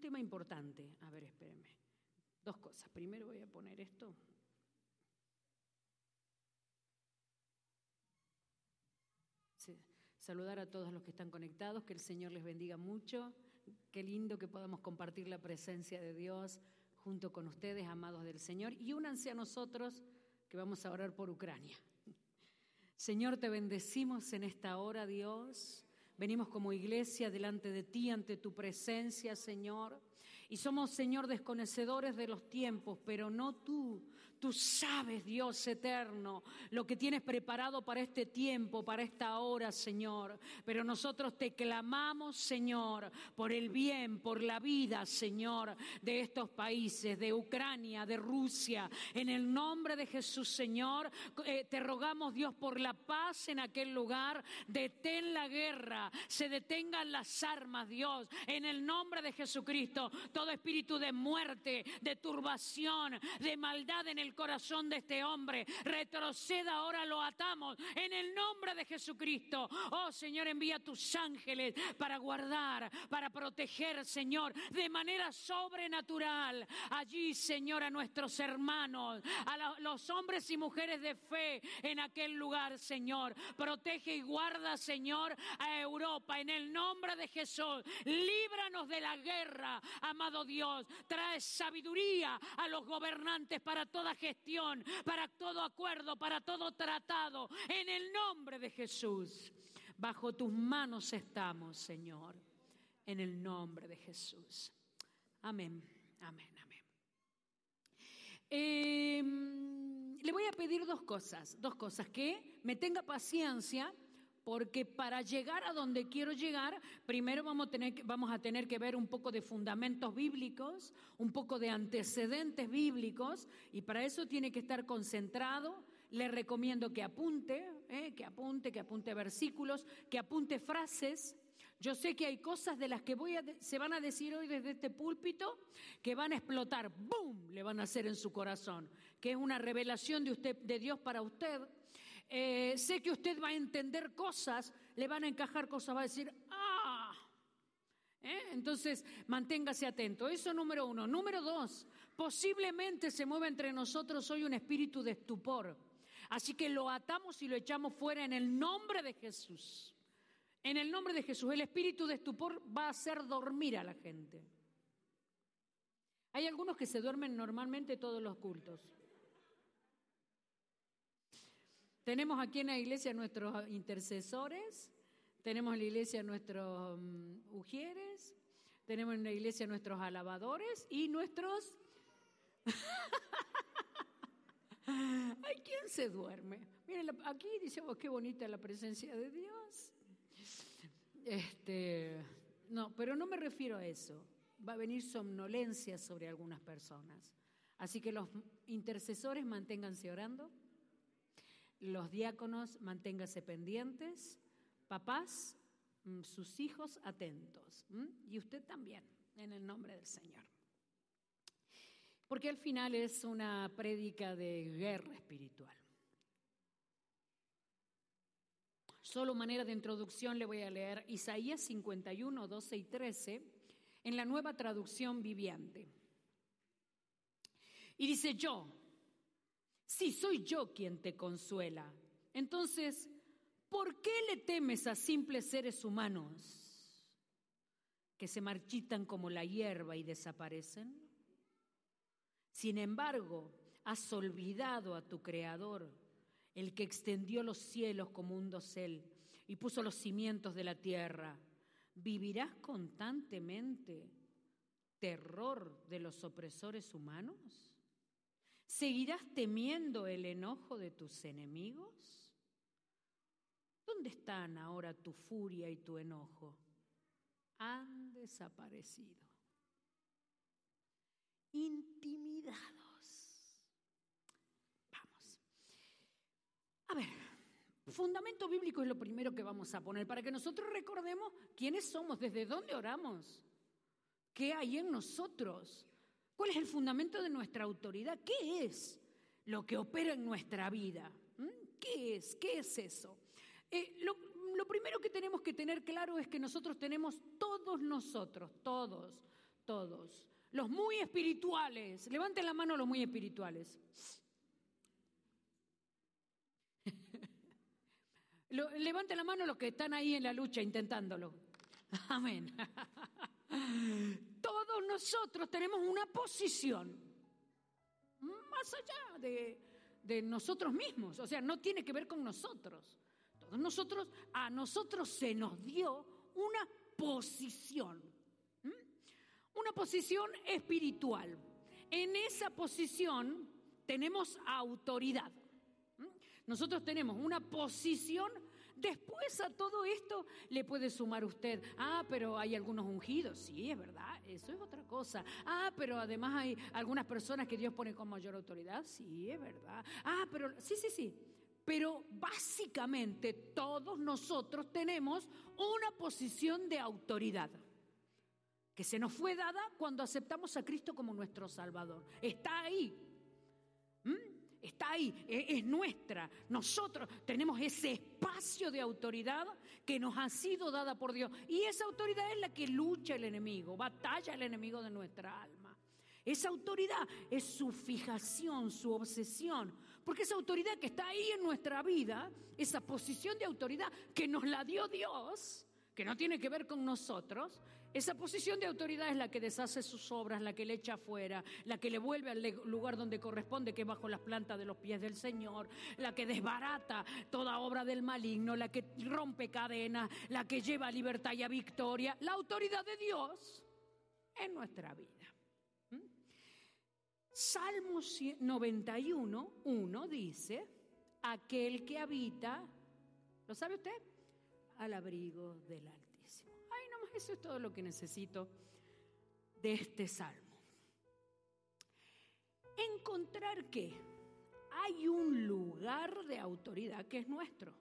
tema importante. A ver, espérenme. Dos cosas. Primero voy a poner esto. Saludar a todos los que están conectados, que el Señor les bendiga mucho. Qué lindo que podamos compartir la presencia de Dios junto con ustedes, amados del Señor. Y únanse a nosotros que vamos a orar por Ucrania. Señor, te bendecimos en esta hora, Dios. Venimos como iglesia delante de ti, ante tu presencia, Señor. Y somos, Señor, desconocedores de los tiempos, pero no tú. Tú sabes, Dios eterno, lo que tienes preparado para este tiempo, para esta hora, Señor. Pero nosotros te clamamos, Señor, por el bien, por la vida, Señor, de estos países, de Ucrania, de Rusia. En el nombre de Jesús, Señor, eh, te rogamos, Dios, por la paz en aquel lugar. Detén la guerra, se detengan las armas, Dios, en el nombre de Jesucristo todo espíritu de muerte, de turbación, de maldad en el corazón de este hombre. Retroceda ahora, lo atamos en el nombre de Jesucristo. Oh Señor, envía tus ángeles para guardar, para proteger, Señor, de manera sobrenatural. Allí, Señor, a nuestros hermanos, a los hombres y mujeres de fe en aquel lugar, Señor. Protege y guarda, Señor, a Europa en el nombre de Jesús. Líbranos de la guerra, amado Dios, trae sabiduría a los gobernantes para toda gestión, para todo acuerdo, para todo tratado. En el nombre de Jesús, bajo tus manos estamos, Señor. En el nombre de Jesús. Amén, amén, amén. Em, le voy a pedir dos cosas, dos cosas, que me tenga paciencia porque para llegar a donde quiero llegar, primero vamos a, tener, que ver un poco de fundamentos bíblicos, un poco de antecedentes bíblicos, y para eso tiene que estar concentrado. Le recomiendo que apunte, eh, que apunte, que apunte versículos, que apunte frases. Yo sé que hay cosas de las que se van a decir hoy desde este púlpito que van a explotar, ¡boom! le van a hacer en su corazón, que es una revelación de, usted, de Dios para usted eh, sé que usted va a entender cosas, le van a encajar cosas, va a decir, ah. ¿Eh? Entonces, manténgase atento. Eso número uno. Número dos, posiblemente se mueva entre nosotros hoy un espíritu de estupor. Así que lo atamos y lo echamos fuera en el nombre de Jesús. En el nombre de Jesús, el espíritu de estupor va a hacer dormir a la gente. Hay algunos que se duermen normalmente todos los cultos. Tenemos aquí en la iglesia nuestros intercesores, tenemos en la iglesia nuestros um, ujieres, tenemos en la iglesia nuestros alabadores y nuestros... Hay quien se duerme. Miren, aquí dice, oh, qué bonita la presencia de Dios. Este, no, pero no me refiero a eso. Va a venir somnolencia sobre algunas personas. Así que los intercesores manténganse orando los diáconos manténgase pendientes, papás, mm, sus hijos atentos, y usted también, en el nombre del Señor. Porque al final es una prédica de guerra espiritual. Solo manera de introducción le voy a leer Isaías 51, 12 y 13 en la nueva traducción viviente. Y dice yo, Sí, soy yo quien te consuela. Entonces, ¿por qué le temes a simples seres humanos que se marchitan como la hierba y desaparecen? Sin embargo, has olvidado a tu Creador, el que extendió los cielos como un dosel y puso los cimientos de la tierra. ¿Vivirás constantemente terror de los opresores humanos? ¿Seguirás temiendo el enojo de tus enemigos? ¿Dónde están ahora tu furia y tu enojo? Han desaparecido. Intimidados. Vamos. A ver, fundamento bíblico es lo primero que vamos a poner para que nosotros recordemos quiénes somos, desde dónde oramos, qué hay en nosotros. ¿Cuál es el fundamento de nuestra autoridad? ¿Qué es lo que opera en nuestra vida? ¿Mm? ¿Qué es? ¿Qué es eso? Eh, lo, lo primero que tenemos que tener claro es que nosotros tenemos, todos nosotros, todos, todos. Los muy espirituales. Levanten la mano los muy espirituales. Levanten la mano los que están ahí en la lucha intentándolo. Amén. Nosotros tenemos una posición más allá de, de nosotros mismos. O sea, no tiene que ver con nosotros. Todos nosotros, a nosotros se nos dio una posición. Una posición espiritual. En esa posición tenemos autoridad. Nosotros tenemos una posición A todo esto le puede sumar usted, ah, pero hay algunos ungidos, sí, es verdad, eso es otra cosa. Ah, pero además hay algunas personas que Dios pone con mayor autoridad, sí, es verdad. Ah, pero sí, sí, sí. Pero básicamente todos nosotros tenemos una posición de autoridad que se nos fue dada cuando aceptamos a Cristo como nuestro Salvador. Está ahí. ¿Mm? Está ahí, e, es nuestra. Nosotros tenemos ese espacio de autoridad que nos ha sido dada por Dios. Y esa autoridad es la que lucha el enemigo, batalla el enemigo de nuestra alma. Esa autoridad es su fijación, su obsesión. Porque esa autoridad que está ahí en nuestra vida, esa posición de autoridad que nos la dio Dios, que no tiene que ver con nosotros, esa posición de autoridad es la que deshace sus obras, la que le echa afuera, la que le vuelve al lugar donde corresponde, que es bajo las plantas de los pies del Señor, la que desbarata toda obra del maligno, la que rompe cadenas, la que lleva a libertad y a victoria. La autoridad de Dios en nuestra vida. ¿Mm? Salmo 91, 1 dice, aquel que habita, ¿lo sabe usted? Al abrigo del Eso es todo lo que necesito de este salmo. Encontrar que hay un lugar de autoridad que es nuestro.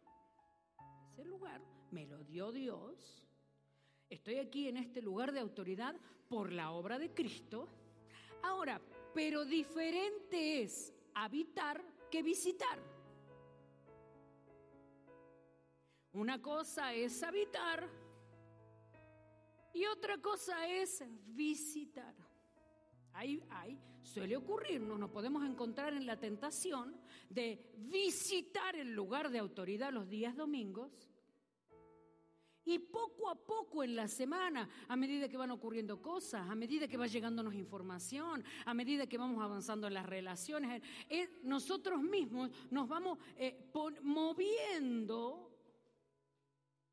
Ese lugar me lo dio Dios. Estoy aquí en este lugar de autoridad por la obra de Cristo. Ahora, pero diferente es habitar que visitar. Una cosa es habitar y otra cosa es visitar. Ahí, ahí suele ocurrirnos, nos podemos encontrar en la tentación de visitar el lugar de autoridad los días domingos. Y poco a poco en la semana, a medida que van ocurriendo cosas, a medida que va llegándonos información, a medida que vamos avanzando en las relaciones, nosotros mismos nos vamos eh, moviendo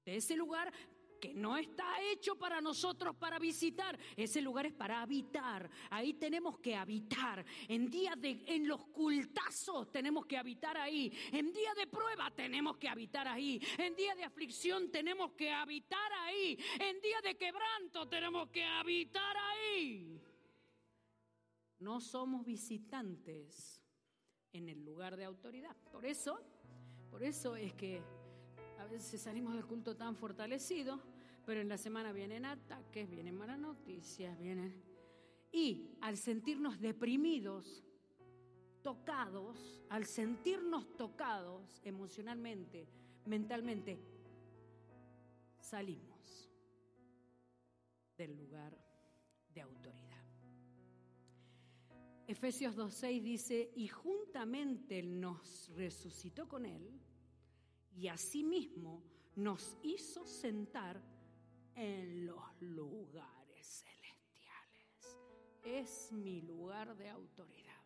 de ese lugar que no está hecho para nosotros para visitar, ese lugar es para habitar. Ahí tenemos que habitar. En días de en los cultazos tenemos que habitar ahí. En día de prueba tenemos que habitar ahí. En día de aflicción tenemos que habitar ahí. En día de quebranto tenemos que habitar ahí. No somos visitantes en el lugar de autoridad. Por eso, por eso es que a veces salimos del culto tan fortalecido, pero en la semana vienen ataques, vienen malas noticias, vienen... Y al sentirnos deprimidos, tocados, al sentirnos tocados emocionalmente, mentalmente, salimos del lugar de autoridad. Efesios 2.6 dice, y juntamente nos resucitó con él y asimismo nos hizo sentar en los lugares celestiales. Es mi lugar de autoridad.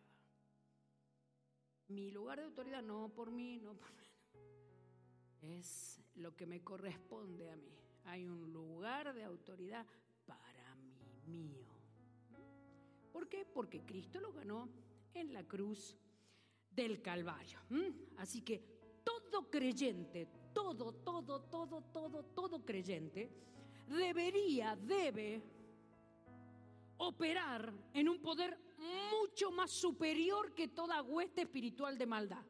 Mi lugar de autoridad no por mí, no por mí. Es lo que me corresponde a mí. Hay un lugar de autoridad para mí, mío. ¿Por qué? Porque Cristo lo ganó en la cruz del Calvario. Así que todo creyente, todo, todo, todo, todo, todo creyente, debería, debe operar en un poder mucho más superior que toda hueste espiritual de maldad.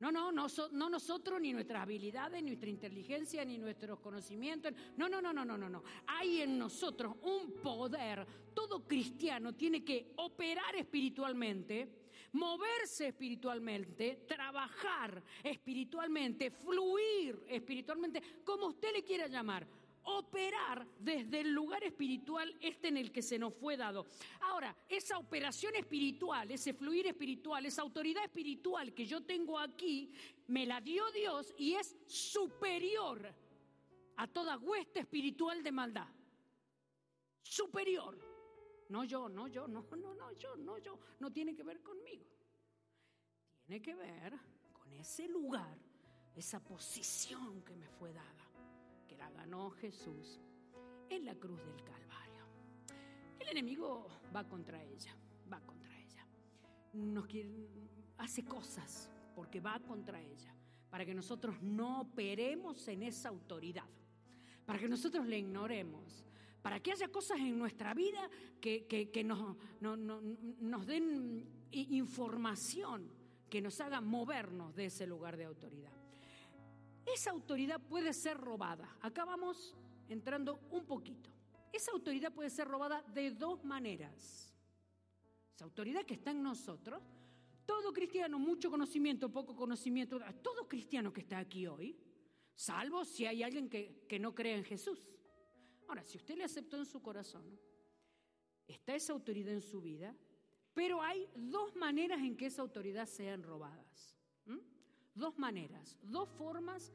No, no, no, no nosotros, ni nuestras habilidades, ni nuestra inteligencia, ni nuestros conocimientos. No, no, no, no, no, no, no. Hay en nosotros un poder. Todo cristiano tiene que operar espiritualmente moverse espiritualmente, trabajar espiritualmente, fluir espiritualmente, como usted le quiera llamar. operar desde el lugar espiritual este en el que se nos fue dado. Ahora, esa operación espiritual, ese fluir espiritual, esa autoridad espiritual que yo tengo aquí, me la dio Dios y es superior a toda hueste espiritual de maldad. Superior. No yo, no yo, no, no, no, yo, no yo. No tiene que ver conmigo. Tiene que ver con ese lugar, esa posición que me fue dada la ganó Jesús en la cruz del Calvario. El enemigo va contra ella, va contra ella. Nos hace cosas porque va contra ella, para que nosotros no operemos en esa autoridad, para que nosotros le ignoremos, para que haya cosas en nuestra vida que, nos, nos den información que nos haga movernos de ese lugar de autoridad esa autoridad puede ser robada. Acá vamos entrando un poquito. Esa autoridad puede ser robada de dos maneras. Esa autoridad que está en nosotros, todo cristiano, mucho conocimiento, poco conocimiento, todo cristiano que está aquí hoy, salvo si hay alguien que, que no cree en Jesús. Ahora, si usted le aceptó en su corazón, está esa autoridad en su vida, pero hay dos maneras en que esa autoridad sean robadas dos maneras, dos formas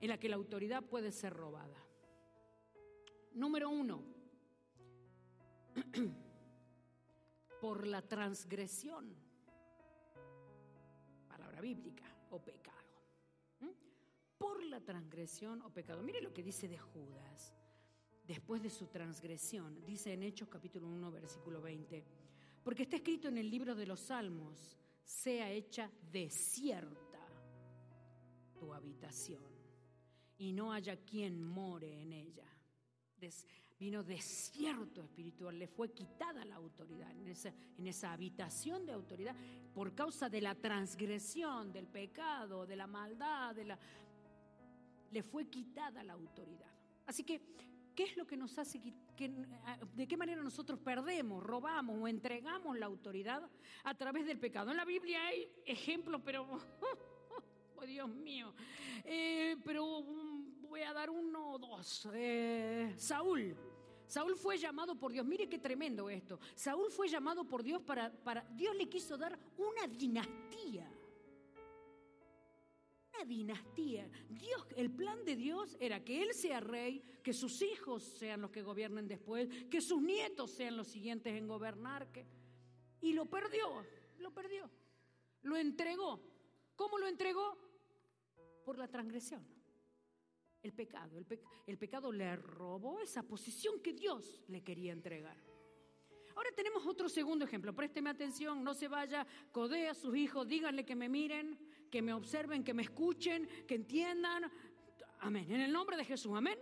en las que la autoridad puede ser robada. Número uno, por la transgresión, palabra bíblica, o pecado. Por la transgresión o pecado. Mire lo que dice de Judas. Después de su transgresión, dice en Hechos capítulo 1, versículo 20, porque está escrito en el libro de los Salmos, sea hecha desierta tu habitación y no haya quien more en ella. vino desierto espiritual, le fue quitada la autoridad en esa, en esa habitación de autoridad por causa de la transgresión, del pecado, de la maldad, de la, le fue quitada la autoridad. Así que, ¿qué es lo que nos hace que, de qué manera nosotros perdemos, robamos o entregamos la autoridad a través del pecado? En la Biblia hay ejemplos, pero oh Dios mío. Eh, pero voy a dar uno o dos. Eh, Saúl. Saúl fue llamado por Dios. Mire qué tremendo esto. Saúl fue llamado por Dios para, para Dios le quiso dar una dinastía. Dinastía. Dios, el plan de Dios era que él sea rey, que sus hijos sean los que gobiernen después, que sus nietos sean los siguientes en gobernar. Que, y lo perdió, lo perdió. Lo entregó. ¿Cómo lo entregó? por la transgresión. El pecado, el, pecado le robó esa posición que Dios le quería entregar. Ahora tenemos otro segundo ejemplo. Présteme atención, no se vaya, codea a sus hijos, díganle que me miren, que me observen, que me escuchen, que entiendan. Amén. En el nombre de Jesús, amén.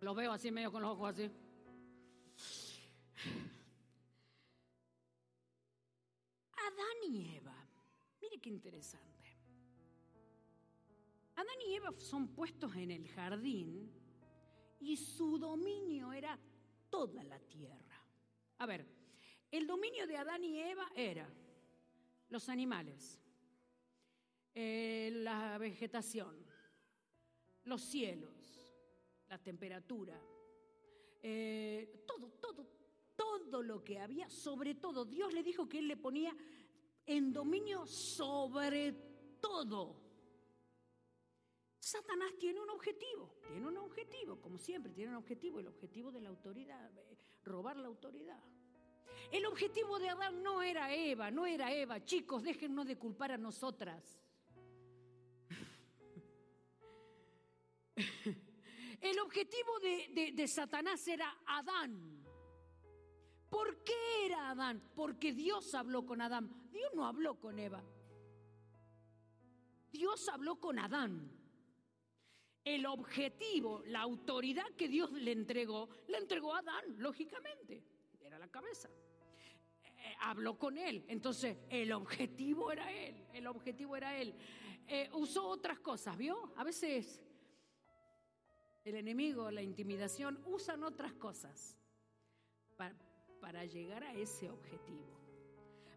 Lo veo así medio con los ojos así. Adán y Eva. Mire qué interesante. Adán y Eva son puestos en el jardín y su dominio era toda la tierra. A ver, el dominio de Adán y Eva era los animales, eh, la vegetación, los cielos, la temperatura, eh, todo, todo, todo lo que había, sobre todo, Dios le dijo que Él le ponía en dominio sobre todo. Satanás tiene un objetivo, tiene un objetivo, como siempre, tiene un objetivo, el objetivo de la autoridad, eh, robar la autoridad. El objetivo de Adán no era Eva, no era Eva. Chicos, déjennos de culpar a nosotras. El objetivo de, de, Satanás era Adán. ¿Por qué era Adán? Porque Dios habló con Adán. Dios no habló con Eva. Dios habló con Adán el objetivo, la autoridad que Dios le entregó, le entregó a Adán, lógicamente, era la cabeza. Eh, habló con él, entonces el objetivo era él, el objetivo era él. Eh, usó otras cosas, ¿vio? A veces el enemigo, la intimidación, usan otras cosas para, para llegar a ese objetivo.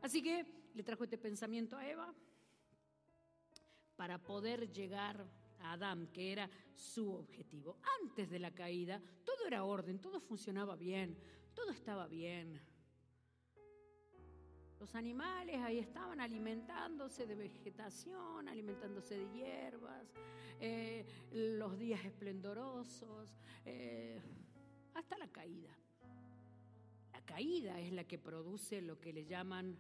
Así que le trajo este pensamiento a Eva para poder llegar a Adán, que era su objetivo. Antes de la caída, todo era orden, todo funcionaba bien, todo estaba bien. Los animales ahí estaban alimentándose de vegetación, alimentándose de hierbas, eh, los días esplendorosos, eh, hasta la caída. La caída es la que produce lo que le llaman...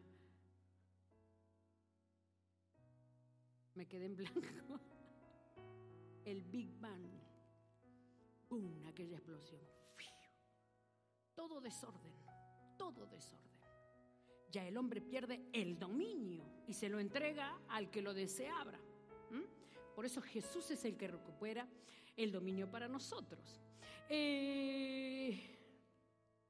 Me quedé en blanco. El Big Bang. ¡Pum! Aquella explosión. Todo desorden, todo desorden ya el hombre pierde el dominio y se lo entrega al que lo deseabra. Por eso Jesús es el que recupera el dominio para nosotros. Eh,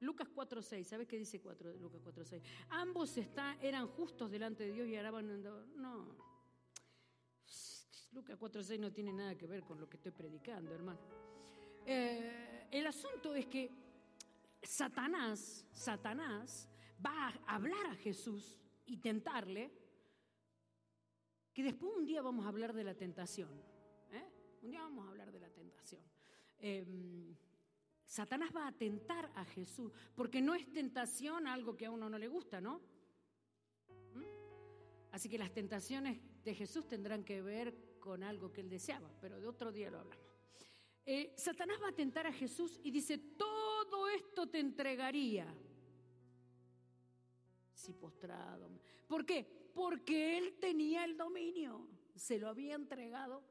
Lucas 4.6, ¿sabes qué dice 4, Lucas 4.6? Ambos eran justos delante de Dios y ahora van... No. Lucas 4.6 no tiene nada que ver con lo que estoy predicando, hermano. Eh, el asunto es que Satanás, Satanás va a hablar a Jesús y tentarle, que después un día vamos a hablar de la tentación. ¿eh? Un día vamos a hablar de la tentación. Em, Satanás va a tentar a Jesús, porque no es tentación algo que a uno no le gusta, ¿no? ¿Mm? Así que las tentaciones de Jesús tendrán que ver con algo que él deseaba, pero de otro día lo hablamos. Eh, Satanás va a tentar a Jesús y dice, todo esto te entregaría si postrado. ¿Por qué? Porque él tenía el dominio. Se lo había entregado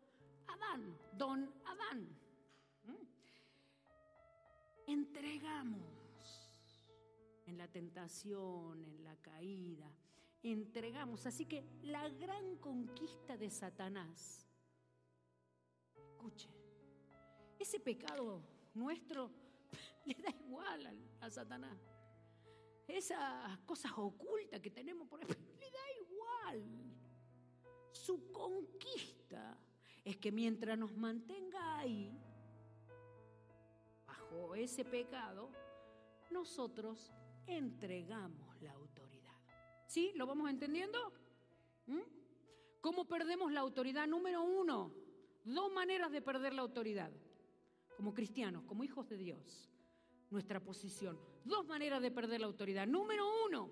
Adán, don Adán. ¿Mm? Entregamos en la tentación, en la caída. Entregamos. Así que la gran conquista de Satanás, escuche, ese pecado nuestro le da igual a Satanás esas cosas ocultas que tenemos por ahí, le da igual. Su conquista es que mientras nos mantenga ahí, bajo ese pecado, nosotros entregamos la autoridad. ¿Sí? ¿Lo vamos entendiendo? ¿Mm? ¿Cómo perdemos la autoridad? Número uno, dos maneras de perder la autoridad. Como cristianos, como hijos de Dios nuestra posición. Dos maneras de perder la autoridad. Número uno,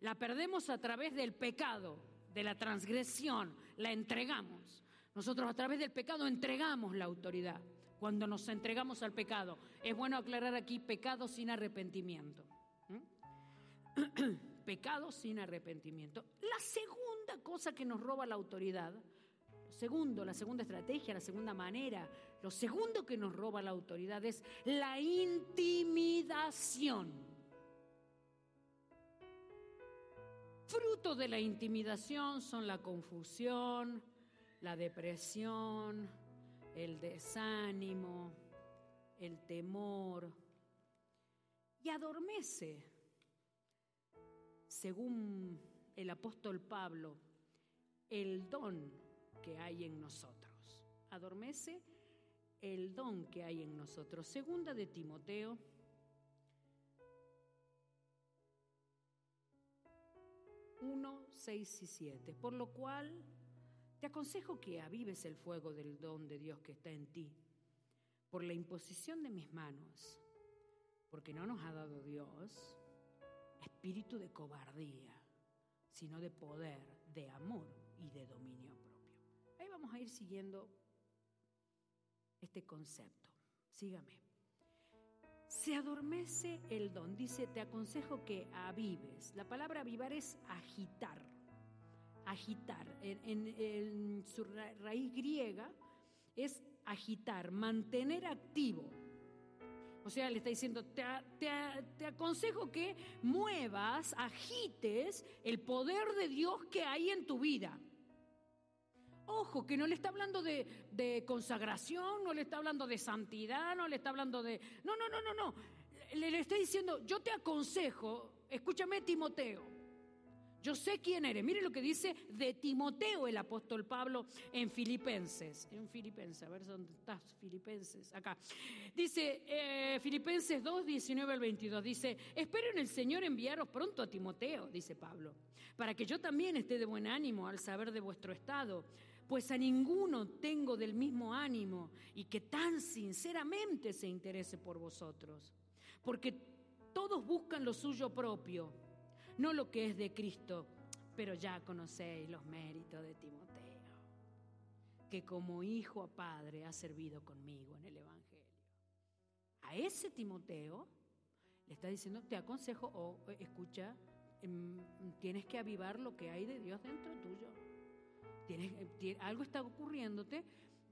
la perdemos a través del pecado, de la transgresión, la entregamos. Nosotros a través del pecado entregamos la autoridad. Cuando nos entregamos al pecado, es bueno aclarar aquí pecado sin arrepentimiento. pecado sin arrepentimiento. La segunda cosa que nos roba la autoridad, segundo, la segunda estrategia, la segunda manera lo segundo que nos roba la autoridad es la intimidación. Fruto de la intimidación son la confusión, la depresión, el desánimo, el temor. Y adormece, según el apóstol Pablo, el don que hay en nosotros. Adormece el don que hay en nosotros. Segunda de Timoteo. Uno, seis y siete. Por lo cual te aconsejo que avives el fuego del don de Dios que está en ti, por la imposición de mis manos, porque no nos ha dado Dios espíritu de cobardía, sino de poder, de amor y de dominio. Vamos a ir siguiendo este concepto. Sígame. Se adormece el don. Dice, te aconsejo que avives. La palabra avivar es agitar. Agitar. En, su raíz griega es agitar, mantener activo. O sea, le está diciendo, te, aconsejo que muevas, agites el poder de Dios que hay en tu vida. Ojo, que no le está hablando de, consagración, no le está hablando de santidad, no le está hablando de... No, no, no, no, no. Le, le está diciendo, yo te aconsejo, escúchame Timoteo, yo sé quién eres. Mire lo que dice de Timoteo el apóstol Pablo en Filipenses. En Filipenses, a ver dónde estás, Filipenses. Acá. Dice eh, Filipenses 2, 19 al 22. Dice, espero en el Señor enviaros pronto a Timoteo, dice Pablo, para que yo también esté de buen ánimo al saber de vuestro estado pues a ninguno tengo del mismo ánimo y que tan sinceramente se interese por vosotros. Porque todos buscan lo suyo propio, no lo que es de Cristo, pero ya conocéis los méritos de Timoteo, que como hijo a padre ha servido conmigo en el Evangelio. A ese Timoteo le está diciendo, te aconsejo o escucha, em, tienes que avivar lo que hay de Dios dentro tuyo. Eh, algo está ocurriéndote,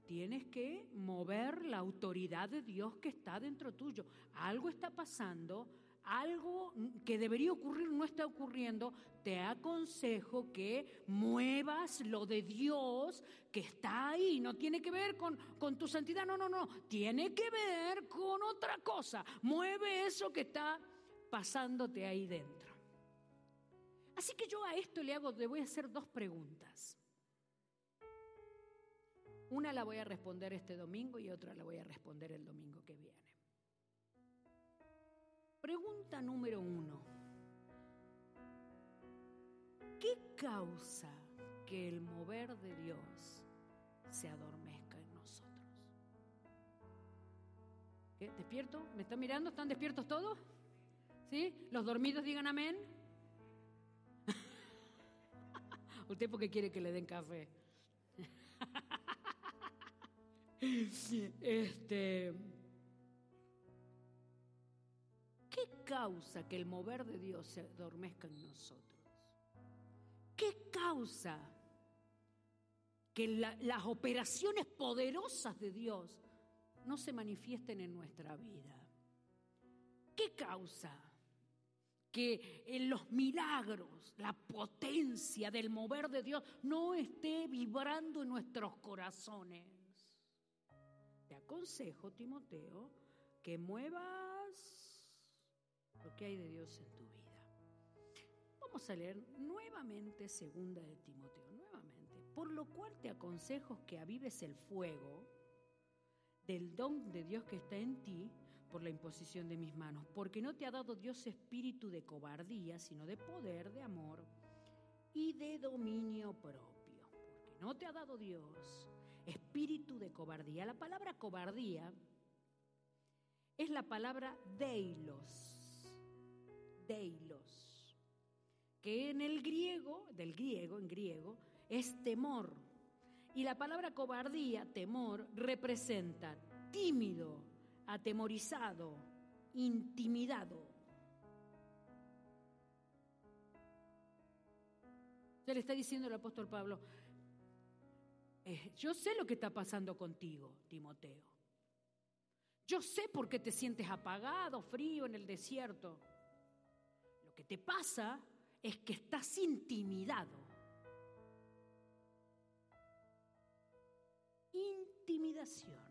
tienes que mover la autoridad de Dios que está dentro tuyo. Algo está pasando, algo que debería ocurrir no está ocurriendo, te aconsejo que muevas lo de Dios que está ahí. No tiene que ver con, con, tu santidad, no, no, no. Tiene que ver con otra cosa. Mueve eso que está pasándote ahí dentro. Así que yo a esto le hago, le voy a hacer dos preguntas. Una la voy a responder este domingo y otra la voy a responder el domingo que viene. Pregunta número uno. ¿Qué causa que el mover de Dios se adormezca en nosotros? ¿Despierto? ¿Me están mirando? ¿Están despiertos todos? ¿Sí? ¿Los dormidos digan amén? Usted porque quiere que le den café. este ¿Qué causa que el mover de Dios se adormezca en nosotros? ¿Qué causa que las operaciones poderosas de Dios no se manifiesten en nuestra vida? ¿Qué causa que en los milagros, la potencia del mover de Dios no esté vibrando en nuestros corazones? Aconsejo, Timoteo, que muevas lo que hay de Dios en tu vida. Vamos a leer nuevamente segunda de Timoteo, nuevamente. Por lo cual te aconsejo que avives el fuego del don de Dios que está en ti por la imposición de mis manos, porque no te ha dado Dios espíritu de cobardía, sino de poder, de amor y de dominio propio. Porque no te ha dado Dios espíritu de cobardía. La palabra cobardía es la palabra deilos deilos, que en el griego, del griego, en griego, es temor. Y la palabra cobardía, temor, representa tímido, atemorizado, intimidado. Se le está diciendo el apóstol Pablo, eh, yo sé lo que está pasando contigo, Timoteo. Yo sé por qué te sientes apagado, frío en el desierto que te pasa es que estás intimidado. Intimidación.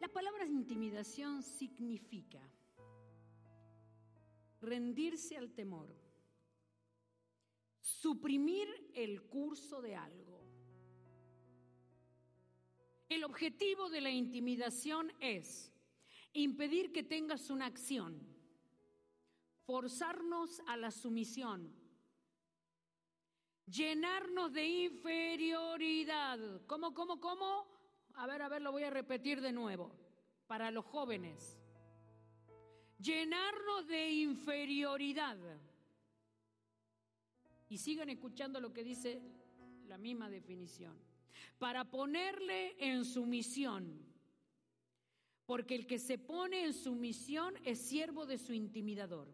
La palabra intimidación significa rendirse al temor, suprimir el curso de algo. El objetivo de la intimidación es impedir que tengas una acción forzarnos a la sumisión, llenarnos de inferioridad. ¿Cómo, cómo, cómo? A ver, a ver, lo voy a repetir de nuevo, para los jóvenes. Llenarnos de inferioridad. Y sigan escuchando lo que dice la misma definición. Para ponerle en sumisión. Porque el que se pone en sumisión es siervo de su intimidador.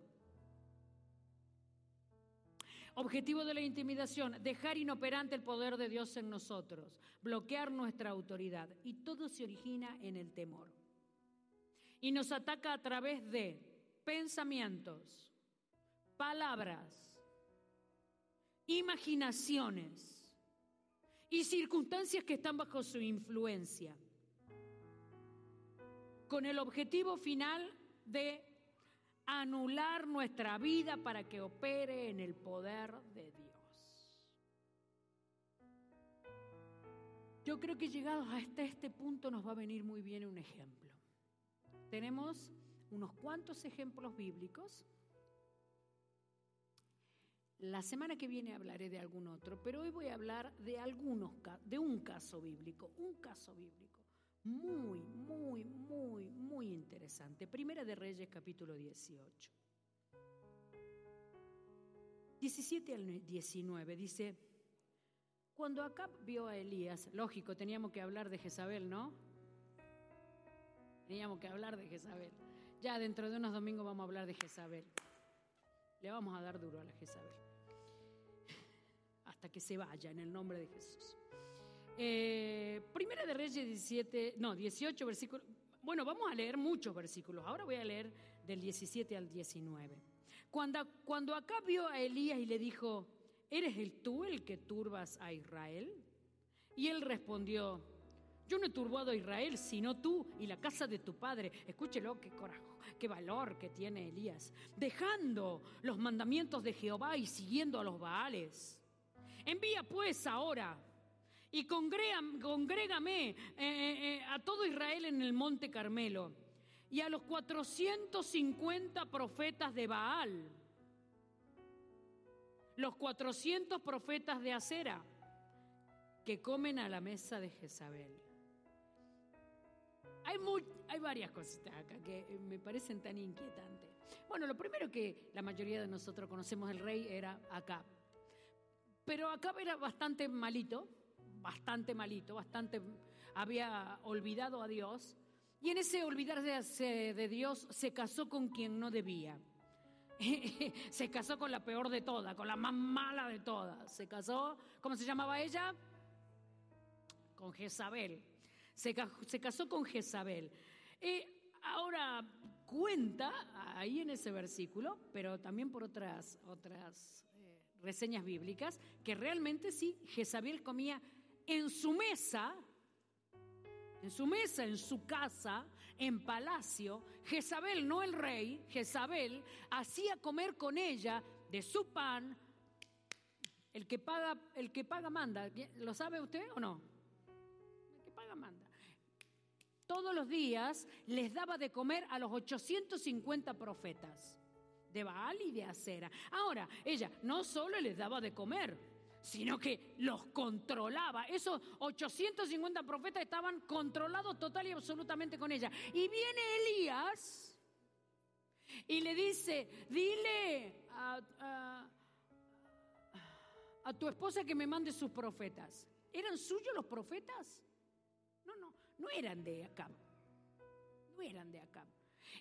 Objetivo de la intimidación, dejar inoperante el poder de Dios en nosotros, bloquear nuestra autoridad. Y todo se origina en el temor. Y nos ataca a través de pensamientos, palabras, imaginaciones y circunstancias que están bajo su influencia, con el objetivo final de anular nuestra vida para que opere en el poder de Dios. Yo creo que llegados hasta este punto nos va a venir muy bien un ejemplo. Tenemos unos cuantos ejemplos bíblicos. La semana que viene hablaré de algún otro, pero hoy voy a hablar de algunos de un caso bíblico, un caso bíblico muy, muy, muy, muy interesante. Primera de Reyes capítulo 18. 17 al 19 dice, cuando Acab vio a Elías, lógico, teníamos que hablar de Jezabel, ¿no? Teníamos que hablar de Jezabel. Ya dentro de unos domingos vamos a hablar de Jezabel. Le vamos a dar duro a la Jezabel. Hasta que se vaya en el nombre de Jesús. Eh, primera de Reyes 17, no, 18 versículos. Bueno, vamos a leer muchos versículos. Ahora voy a leer del 17 al 19. Cuando, cuando acá vio a Elías y le dijo, ¿eres el tú el que turbas a Israel? Y él respondió, yo no he turbado a Israel, sino tú y la casa de tu padre. Escúchelo, qué coraje, qué valor que tiene Elías. Dejando los mandamientos de Jehová y siguiendo a los Baales. Envía pues ahora y congrégame eh, eh, eh, a todo Israel en el monte Carmelo y a los 450 profetas de Baal, los 400 profetas de Acera que comen a la mesa de Jezabel. Hay, hay varias cositas acá que me parecen tan inquietantes. Bueno, lo primero que la mayoría de nosotros conocemos del rey era Acab. Pero Acab era bastante malito, bastante malito, bastante había olvidado a Dios. Y en ese olvidarse de Dios se casó con quien no debía. se casó con la peor de todas, con la más mala de todas. Se casó, ¿cómo se llamaba ella? Con Jezabel. Se, casó con Jezabel. ahora cuenta ahí en ese versículo, pero también por otras, otras eh, reseñas bíblicas, que realmente sí, Jezabel comía en su mesa, en su mesa, en su casa, en palacio, Jezabel, no el rey, Jezabel hacía comer con ella de su pan. El que paga, el que paga manda. ¿Lo sabe usted o no? El que paga manda. Todos los días les daba de comer a los 850 profetas de Baal y de Acera. Ahora, ella no solo les daba de comer, sino que los controlaba. Esos 850 profetas estaban controlados total y absolutamente con ella. Y viene Elías y le dice, dile a, tu esposa que me mande sus profetas. ¿Eran suyos los profetas? No, no, no eran de Acab. No eran de Acab.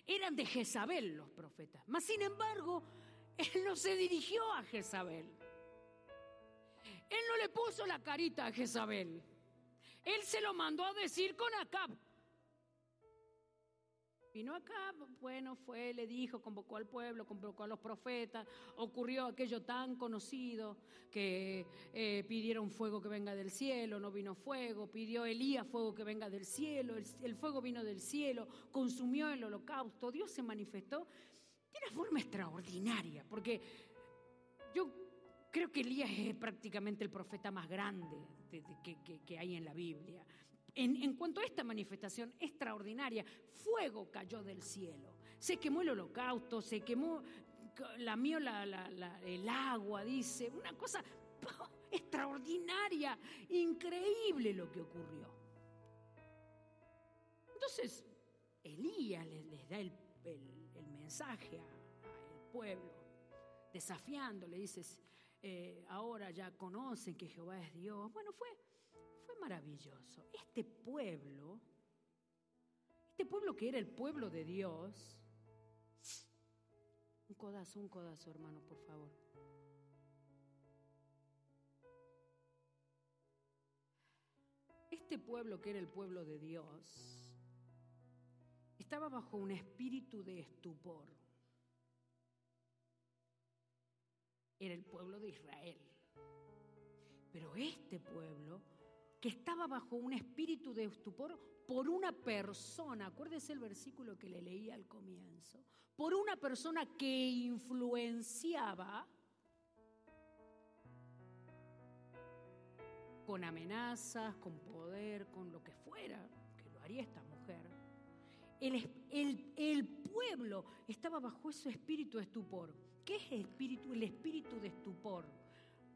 Eran de Jezabel los profetas. Mas sin embargo, él no se dirigió a Jezabel. Él no le puso la carita a Jezabel. Él se lo mandó a decir con Acab. Vino acá, bueno, fue, le dijo, convocó al pueblo, convocó a los profetas, ocurrió aquello tan conocido que eh, pidieron fuego que venga del cielo, no vino fuego, pidió Elías fuego que venga del cielo, el, el fuego vino del cielo, consumió el holocausto, Dios se manifestó de una forma extraordinaria, porque yo Creo que Elías es prácticamente el profeta más grande que, hay en la Biblia. En, cuanto a esta manifestación extraordinaria, fuego cayó del cielo. Se quemó el holocausto, se quemó, lamió el agua, dice. Una cosa extraordinaria, increíble lo que ocurrió. Entonces, Elías les, da el, mensaje al pueblo, desafiándole, dice, eh, ahora ya conocen que Jehová es Dios. Bueno, fue, maravilloso. Este pueblo, este pueblo que era el pueblo de Dios, un codazo, un codazo, hermano, por favor. Este pueblo que era el pueblo de Dios estaba bajo un espíritu de estupor. era el pueblo de Israel. Pero este pueblo, que estaba bajo un espíritu de estupor por una persona, acuérdese el versículo que le leí al comienzo, por una persona que influenciaba con amenazas, con poder, con lo que fuera, que lo haría esta mujer. El, el, el pueblo estaba bajo ese espíritu de estupor. ¿Qué es el espíritu, el espíritu de estupor?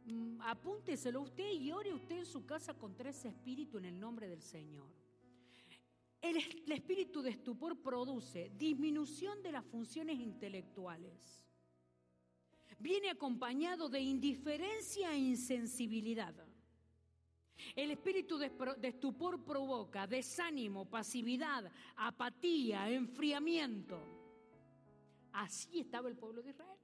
Mm, apúnteselo usted y ore usted en su casa contra ese espíritu en el nombre del Señor. El, el espíritu de estupor produce disminución de las funciones intelectuales. Viene acompañado de indiferencia e insensibilidad. El espíritu de estupor provoca desánimo, pasividad, apatía, enfriamiento. Así estaba el pueblo de Israel.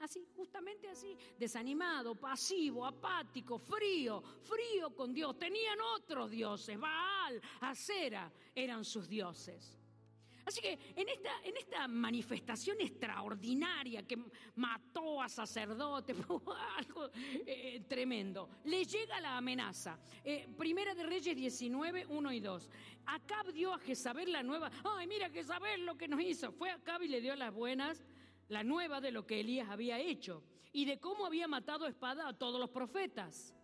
Así, justamente así, desanimado, pasivo, apático, frío, frío con Dios. Tenían otros dioses, Baal, Acera, eran sus dioses. Así que en esta, en esta manifestación extraordinaria que mató a sacerdotes, algo eh, tremendo, le llega la amenaza. Eh, Primera de Reyes 19, 1 y 2. Acab dio a Jezabel la nueva. Ay, mira Jezabel lo que nos hizo. Fue Acab y le dio las buenas, la nueva de lo que Elías había hecho y de cómo había matado espada a todos los profetas.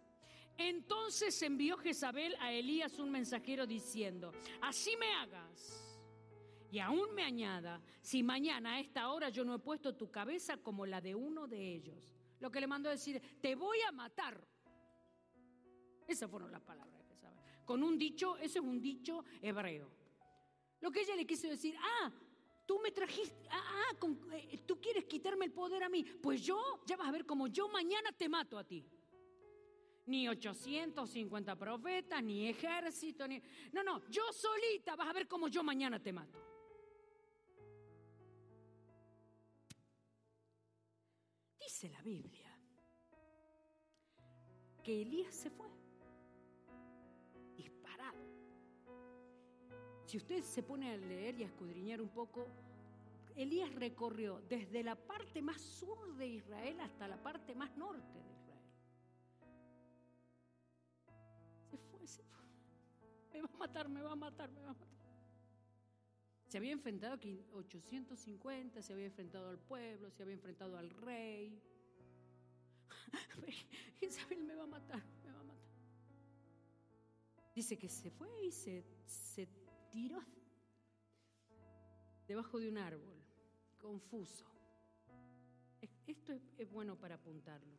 Entonces envió Jezabel a Elías un mensajero diciendo, así me hagas y aún me añada, si mañana a esta hora yo no he puesto tu cabeza como la de uno de ellos. Lo que le mandó decir, te voy a matar. Esas fueron las palabras que saben. Con un dicho, eso es un dicho hebreo. Lo que ella le quiso decir, ah, tú me trajiste, ah, ah eh, tú quieres quitarme el poder a mí. Pues yo, ya vas a ver como yo mañana te mato a ti. Ni 850 profetas, ni ejército, ni... No, no, yo solita vas a ver como yo mañana te mato. dice la Biblia que Elías se fue Si usted se pone a leer y a escudriñar un poco, Elías recorrió desde la parte más sur de Israel hasta la parte más norte de Israel. Se fue, se fue. Me va a matar, me va a matar, me va a matar. Se había enfrentado a 850, se había enfrentado al pueblo, se había enfrentado al rey. Isabel me va a matar, me va a matar. Dice que se fue y se, se tiró debajo de un árbol, confuso. Esto es, es bueno para apuntarlo.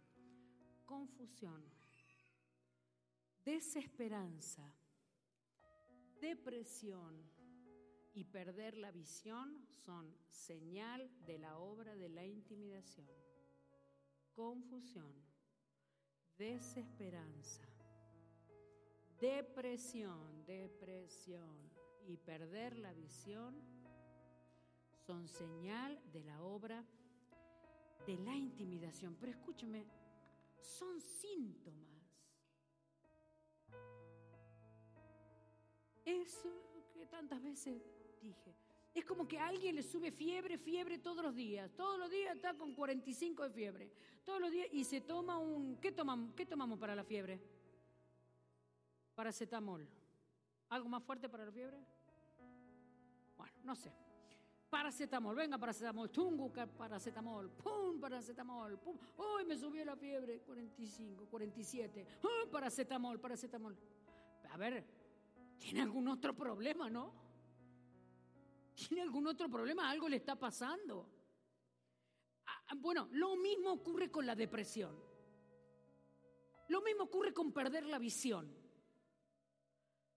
Confusión, desesperanza, depresión y perder la visión son señal de la obra de la intimidación. Confusión, desesperanza, depresión, depresión y perder la visión son señal de la obra de la intimidación. Pero escúcheme, son síntomas. Eso que tantas veces dije. Es como que a alguien le sube fiebre, fiebre todos los días. Todos los días está con 45 de fiebre. Todos los días y se toma un... ¿Qué tomamos, qué tomamos para la fiebre? Paracetamol. ¿Algo más fuerte para la fiebre? No sé. Paracetamol, venga paracetamol, tungu paracetamol, pum, paracetamol, pum. Uy, me subió la fiebre, 45, 47. ¡Ah, paracetamol, paracetamol. A ver, tiene algún otro problema, ¿no? ¿Tiene algún otro problema? ¿Algo le está pasando? Ah, ah, bueno, lo mismo ocurre con la depresión. Lo mismo ocurre con perder la visión.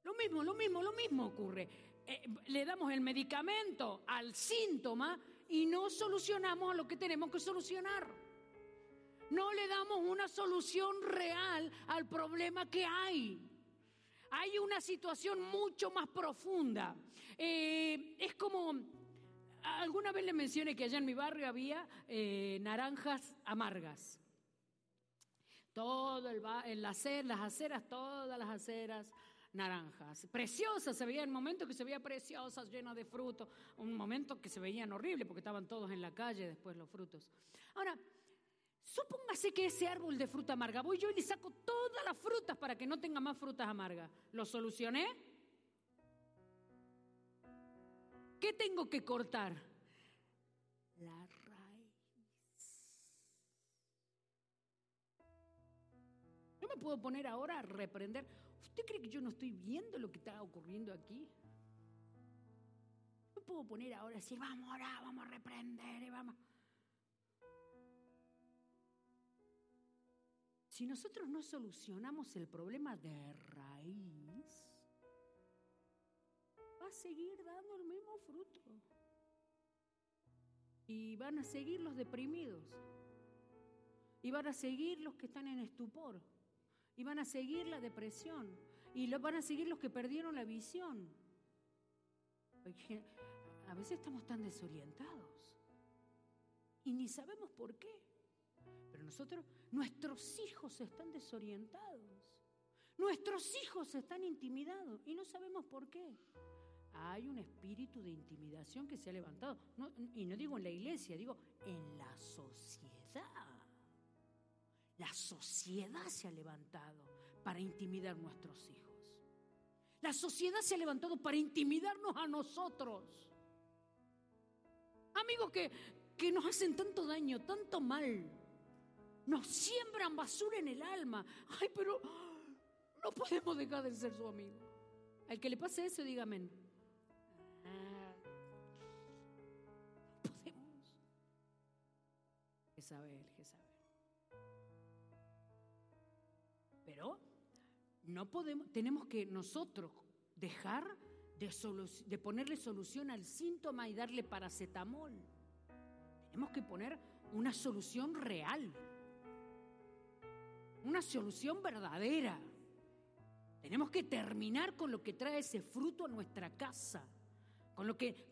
Lo mismo, lo mismo, lo mismo ocurre. Eh, le damos el medicamento al síntoma y no solucionamos a lo que tenemos que solucionar. No le damos una solución real al problema que hay hay una situación mucho más profunda. Eh, es como, alguna vez le mencioné que allá en mi barrio había eh, naranjas amargas. Todo el, en las aceras, todas las aceras naranjas. Preciosas, se veía el momento que se veía preciosas, llenas de frutos, un momento que se veían horribles porque estaban todos en la calle después los frutos. Ahora, Supóngase que ese árbol de fruta amarga, voy yo y le saco todas las frutas para que no tenga más frutas amargas. ¿Lo solucioné? ¿Qué tengo que cortar? La raíz. Yo me puedo poner ahora a reprender. ¿Usted cree que yo no estoy viendo lo que está ocurriendo aquí? puedo poner ahora a decir, vamos a orar, vamos a reprender y vamos. Si nosotros no solucionamos el problema de raíz, va a seguir dando el mismo fruto. Y van a seguir los deprimidos. Y van a seguir los que están en estupor. Y van a seguir la depresión. Y van a seguir los que perdieron la visión. a veces estamos tan desorientados. Y ni sabemos por qué. Pero nosotros, nuestros hijos están desorientados. Nuestros hijos están intimidados y no sabemos por qué. Hay un espíritu de intimidación que se ha levantado. y no digo en la iglesia, digo en la sociedad. La sociedad se ha levantado para intimidar a nuestros hijos. La sociedad se ha levantado para intimidarnos a nosotros. Amigos que, que nos hacen tanto daño, tanto mal. Nos siembran basura en el alma. Ay, pero no podemos dejar de ser su amigo. Al que le pase eso, dígame. Ah, podemos. Jezabel, Jezabel. Pero no podemos, tenemos que nosotros dejar de, de ponerle solución al síntoma y darle paracetamol. Tenemos que poner una solución real, una solución verdadera. Tenemos que terminar con lo que trae ese fruto a nuestra casa. Con lo que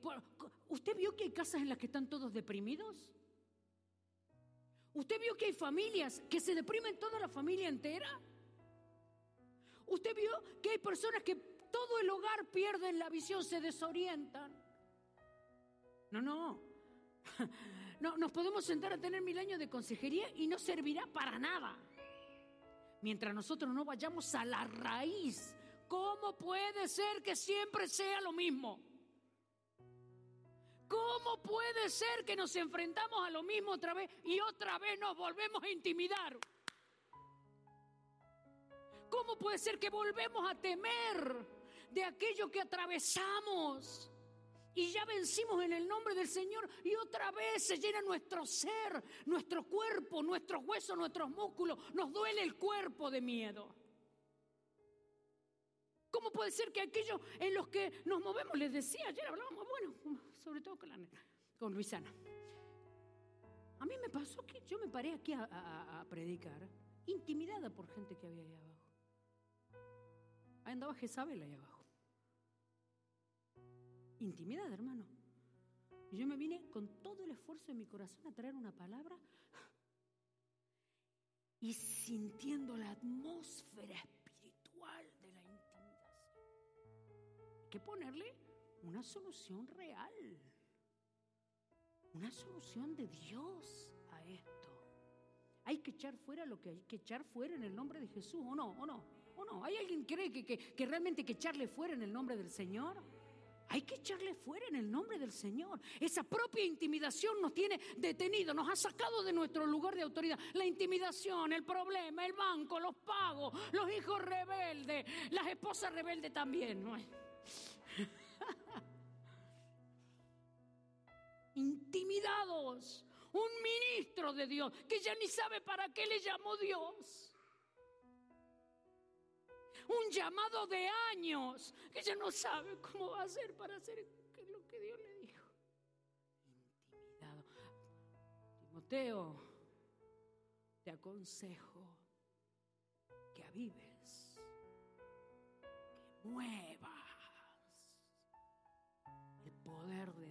¿Usted vio que hay casas en las que están todos deprimidos? ¿Usted vio que hay familias que se deprimen toda la familia entera? ¿Usted vio que hay personas que todo el hogar pierden la visión, se desorientan? No, no. No, nos podemos sentar a tener mil años de consejería y no servirá para nada. Mientras nosotros no vayamos a la raíz, ¿cómo puede ser que siempre sea lo mismo? ¿Cómo puede ser que nos enfrentamos a lo mismo otra vez y otra vez nos volvemos a intimidar? ¿Cómo puede ser que volvemos a temer de aquello que atravesamos? Y ya vencimos en el nombre del Señor y otra vez se llena nuestro ser, nuestro cuerpo, nuestros huesos, nuestros músculos. Nos duele el cuerpo de miedo. ¿Cómo puede ser que aquellos en los que nos movemos, les decía, ayer hablábamos, bueno, sobre todo con, Luisana. A mí me pasó que yo me paré aquí a, a predicar, intimidada por gente que había ahí abajo. Ahí andaba Jezabel ahí abajo. Intimidad, hermano. Y yo me vine con todo el esfuerzo de mi corazón a traer una palabra y sintiendo la atmósfera espiritual de la intimidación. Hay que ponerle una solución real, una solución de Dios a esto. Hay que echar fuera lo que hay que echar fuera en el nombre de Jesús, ¿o no? ¿O no? ¿O no? ¿Hay alguien que cree que, realmente hay que echarle fuera en el nombre del Señor? Hay que echarle fuera en el nombre del Señor. Esa propia intimidación nos tiene detenido, nos ha sacado de nuestro lugar de autoridad. La intimidación, el problema, el banco, los pagos, los hijos rebeldes, las esposas rebeldes también. Intimidados. Un ministro de Dios que ya ni sabe para qué le llamó Dios un llamado de años, que ella no sabe cómo va a hacer para hacer lo que Dios le dijo. Intimidado. Timoteo, te aconsejo que avives, que muevas el poder de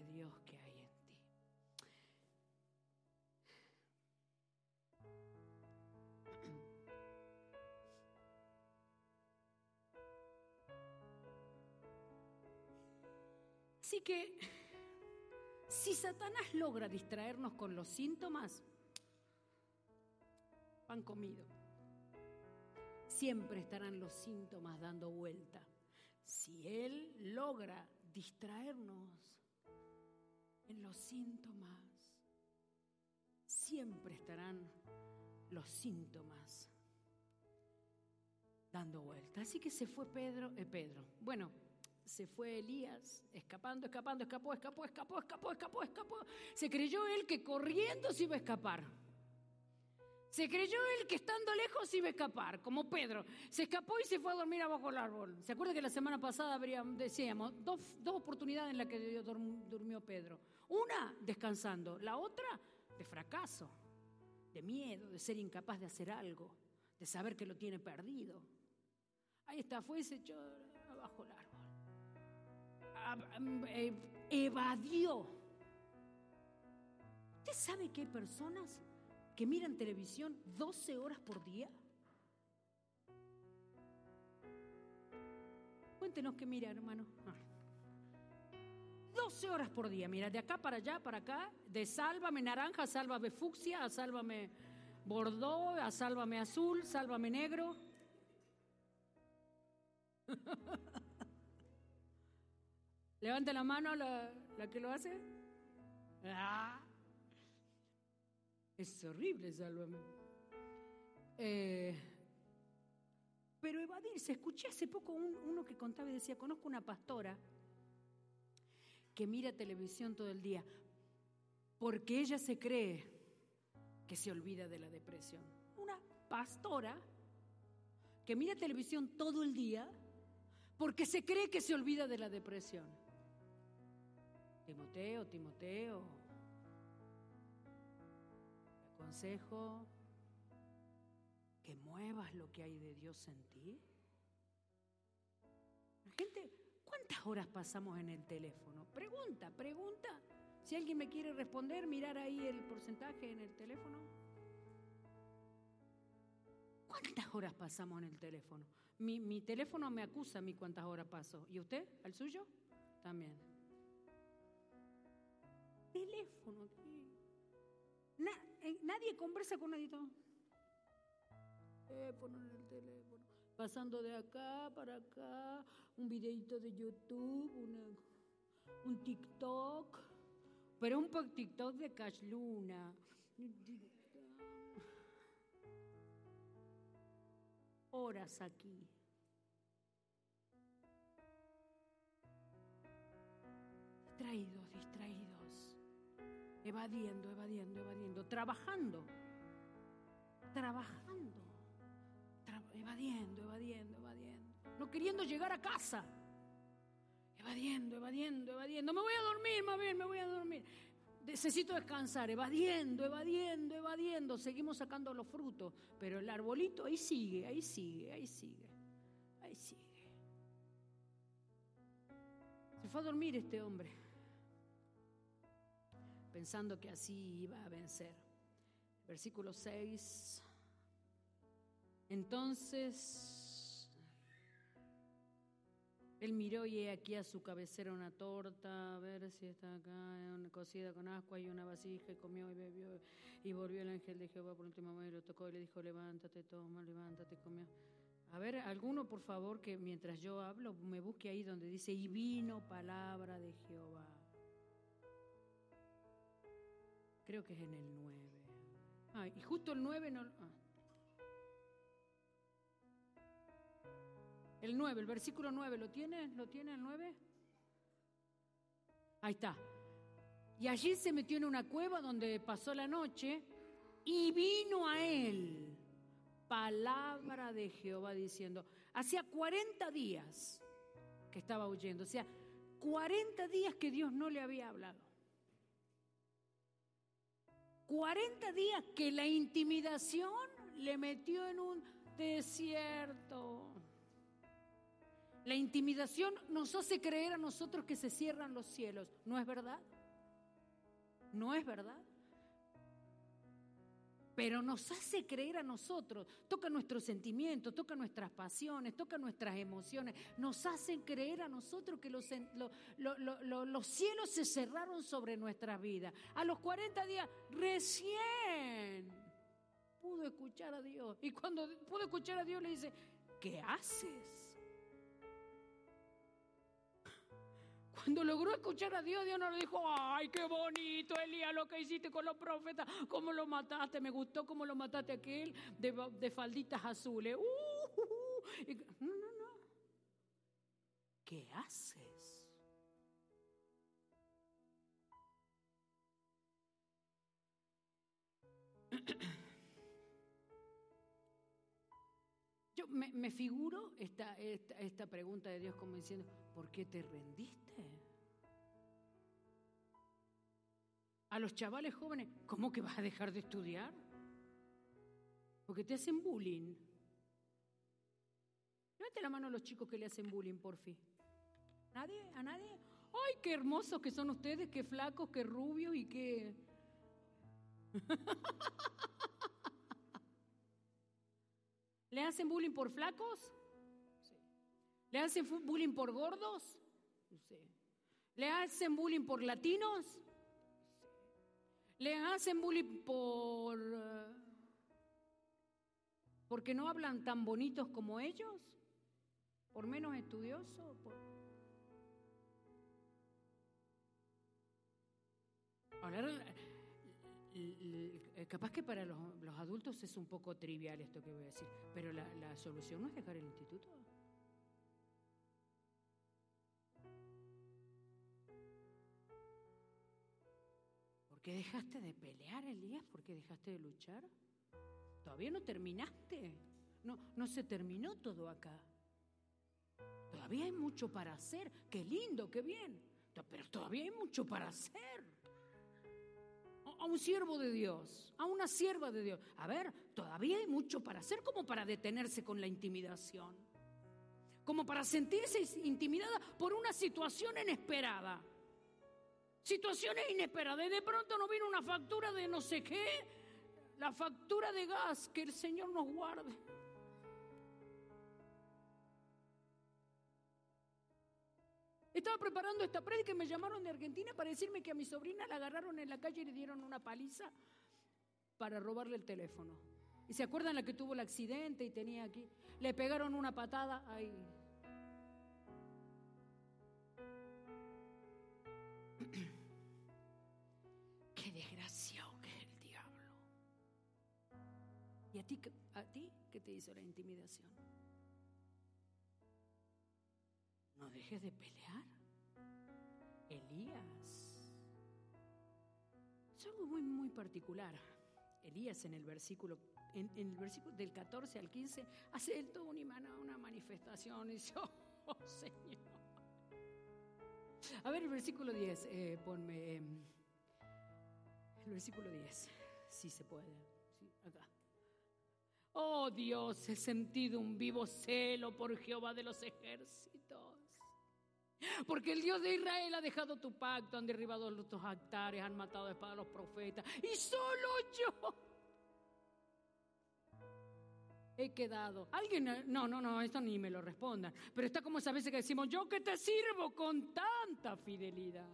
Así que si Satanás logra distraernos con los síntomas, pan comido. Siempre estarán los síntomas dando vuelta. Si Él logra distraernos en los síntomas, siempre estarán los síntomas dando vuelta. Así que se fue Pedro, eh, Pedro. Bueno, se fue Elías, escapando, escapando, escapó, escapó, escapó, escapó, escapó, escapó. Se creyó él que corriendo se iba a escapar. Se creyó él que estando lejos iba a escapar, como Pedro. Se escapó y se fue a dormir abajo del árbol. ¿Se acuerda que la semana pasada decíamos, dos, dos oportunidades en las que durmió Pedro? Una, descansando. La otra, de fracaso, de miedo, de ser incapaz de hacer algo, de saber que lo tiene perdido. Ahí está, fue y se echó abajo el árbol. Eh, evadió. ¿Usted sabe que hay personas que miran televisión 12 horas por día? Cuéntenos qué mira, hermano. 12 ah. horas por día, mira, de acá para allá, para acá, de sálvame naranja, sálvame fucsia, sálvame bordó, a sálvame azul, sálvame negro. Levante la mano la, la que lo hace. Ah. Es horrible, sálvame. Eh, pero evadirse, escuché hace poco uno que contaba y decía, conozco una pastora que mira televisión todo el día, porque ella se cree que se olvida de la depresión. Una pastora que mira televisión todo el día porque se cree que se olvida de la depresión. Timoteo, Timoteo, consejo que muevas lo que hay de Dios en ti. La gente, ¿cuántas horas pasamos en el teléfono? Pregunta, pregunta. Si alguien me quiere responder, mirar ahí el porcentaje en el teléfono. ¿Cuántas horas pasamos en el teléfono? Mi, mi teléfono me acusa a mí cuántas horas paso. ¿Y usted? ¿Al suyo? También. Teléfono. Eh, nadie conversa con nadie. El teléfono. Pasando de acá para acá, un videito de YouTube, un TikTok. Pero un TikTok de Cash Luna. Horas aquí. Distraídos, distraídos evadiendo, evadiendo, evadiendo, trabajando, trabajando, evadiendo, evadiendo, evadiendo, no queriendo llegar a casa, evadiendo, evadiendo, evadiendo, me voy a dormir, más bien, me voy a dormir. Necesito descansar, evadiendo, evadiendo, evadiendo, seguimos sacando los frutos, pero el arbolito ahí sigue, ahí sigue, ahí sigue, ahí sigue. Se fue a dormir este hombre pensando que así iba a vencer. Versículo 6. Entonces, él miró y he aquí a su cabecera una torta, a ver si está acá, cocida con ascua y una vasija, y comió y bebió, y volvió el ángel de Jehová por última vez, y lo tocó y le dijo, levántate, toma, levántate, comió. A ver, alguno por favor que mientras yo hablo me busque ahí donde dice, y vino palabra de Jehová. Creo que es en el 9. Ah, y justo el 9 no... Ah. El 9, el versículo 9, ¿lo tiene? ¿Lo tiene el 9? Ahí está. Y allí se metió en una cueva donde pasó la noche y vino a él palabra de Jehová diciendo, hacía 40 días que estaba huyendo, o sea, 40 días que Dios no le había hablado. 40 días que la intimidación le metió en un desierto. La intimidación nos hace creer a nosotros que se cierran los cielos. ¿No es verdad? ¿No es verdad? Pero nos hace creer a nosotros, toca nuestros sentimientos, toca nuestras pasiones, toca nuestras emociones, nos hacen creer a nosotros que los, los cielos se cerraron sobre nuestras vidas. A los 40 días recién pudo escuchar a Dios. Y cuando pudo escuchar a Dios le dice, ¿qué haces? Cuando logró escuchar a Dios, Dios no le dijo, ay, qué bonito, Elías, lo que hiciste con los profetas, cómo lo mataste, me gustó cómo lo mataste aquel de, falditas azules. Uh, uh, uh. No, no, no. ¿qué haces? Me, figuro esta, esta pregunta de Dios como diciendo, ¿por qué te rendiste? A los chavales jóvenes, ¿cómo que vas a dejar de estudiar? Porque te hacen bullying. Levante la mano a los chicos que le hacen bullying, por fin. ¿Nadie? ¿A nadie? ¡Ay, qué hermosos que son ustedes! ¡Qué flacos, qué rubios y qué... ¿Le hacen bullying por flacos? Sí. ¿Le hacen bullying por gordos? Sí. ¿Le hacen bullying por latinos? Sí. ¿Le hacen bullying por... Eh, porque no hablan tan bonitos como ellos? ¿Por menos estudiosos? Por... capaz que para los, adultos es un poco trivial esto que voy a decir, pero la, solución no es dejar el instituto. ¿Por qué dejaste de pelear, Elías? ¿Por qué dejaste de luchar? Todavía no terminaste. No, no se terminó todo acá. Todavía hay mucho para hacer. Qué lindo, qué bien. Pero todavía hay mucho para hacer un siervo de Dios, a una sierva de Dios. A ver, todavía hay mucho para hacer como para detenerse con la intimidación, como para sentirse intimidada por una situación inesperada. Situaciones inesperadas. Y de pronto no viene una factura de no sé qué, la factura de gas, que el Señor nos guarde. Estaba preparando esta prédica y me llamaron de Argentina para decirme que a mi sobrina la agarraron en la calle y le dieron una paliza para robarle el teléfono. ¿Y se acuerdan la que tuvo el accidente y tenía aquí? Le pegaron una patada ahí. Qué desgraciado que es el diablo. ¿Y a ti, a ti qué te hizo la intimidación? No dejes de pelear. Elías. Es algo muy, muy particular. Elías en el versículo, en, el versículo del 14 al 15 hace toda una, una manifestación y dice, oh, Señor. A ver el versículo 10, eh, ponme em, el versículo 10, si se puede, acá. Oh Dios, he sentido un vivo celo por Jehová de los ejércitos porque el Dios de Israel ha dejado tu pacto, han derribado los altares, han matado a espada los profetas. Y solo yo he quedado. Alguien, no, no, no, esto ni me lo respondan. Pero está como esa veces que decimos, yo que te sirvo con tanta fidelidad.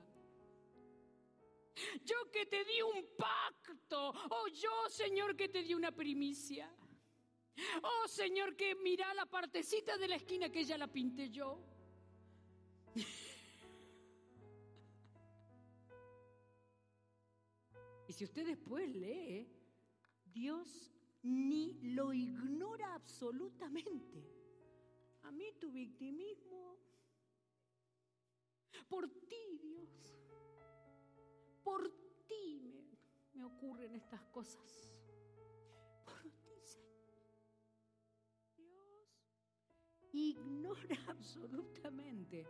Yo que te di un pacto. Oh, yo, Señor, que te di una primicia. Oh, Señor, que mira la partecita de la esquina que ya la pinté yo. y si usted después lee, Dios ni lo ignora absolutamente. A mí tu victimismo, por ti Dios, por ti me, me ocurren estas cosas. Por ti, Señor. Dios ignora absolutamente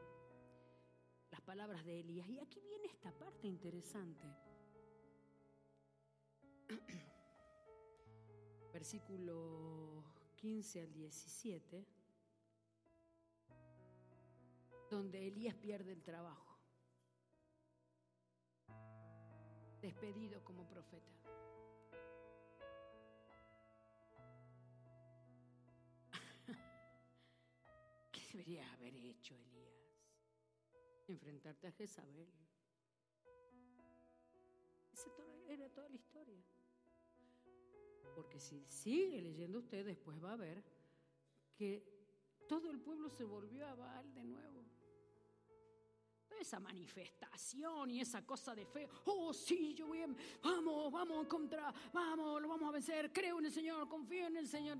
palabras de Elías. Y aquí viene esta parte interesante. Versículo 15 al 17, donde Elías pierde el trabajo, despedido como profeta. ¿Qué debería haber hecho Elías? Enfrentarte a Jezabel. Esa era toda la historia. Porque si sigue leyendo usted, después va a ver que todo el pueblo se volvió a Baal de nuevo. Esa manifestación y esa cosa de fe, oh sí, yo voy a, vamos, vamos contra, vamos, lo vamos a vencer, creo en el Señor, confío en el Señor.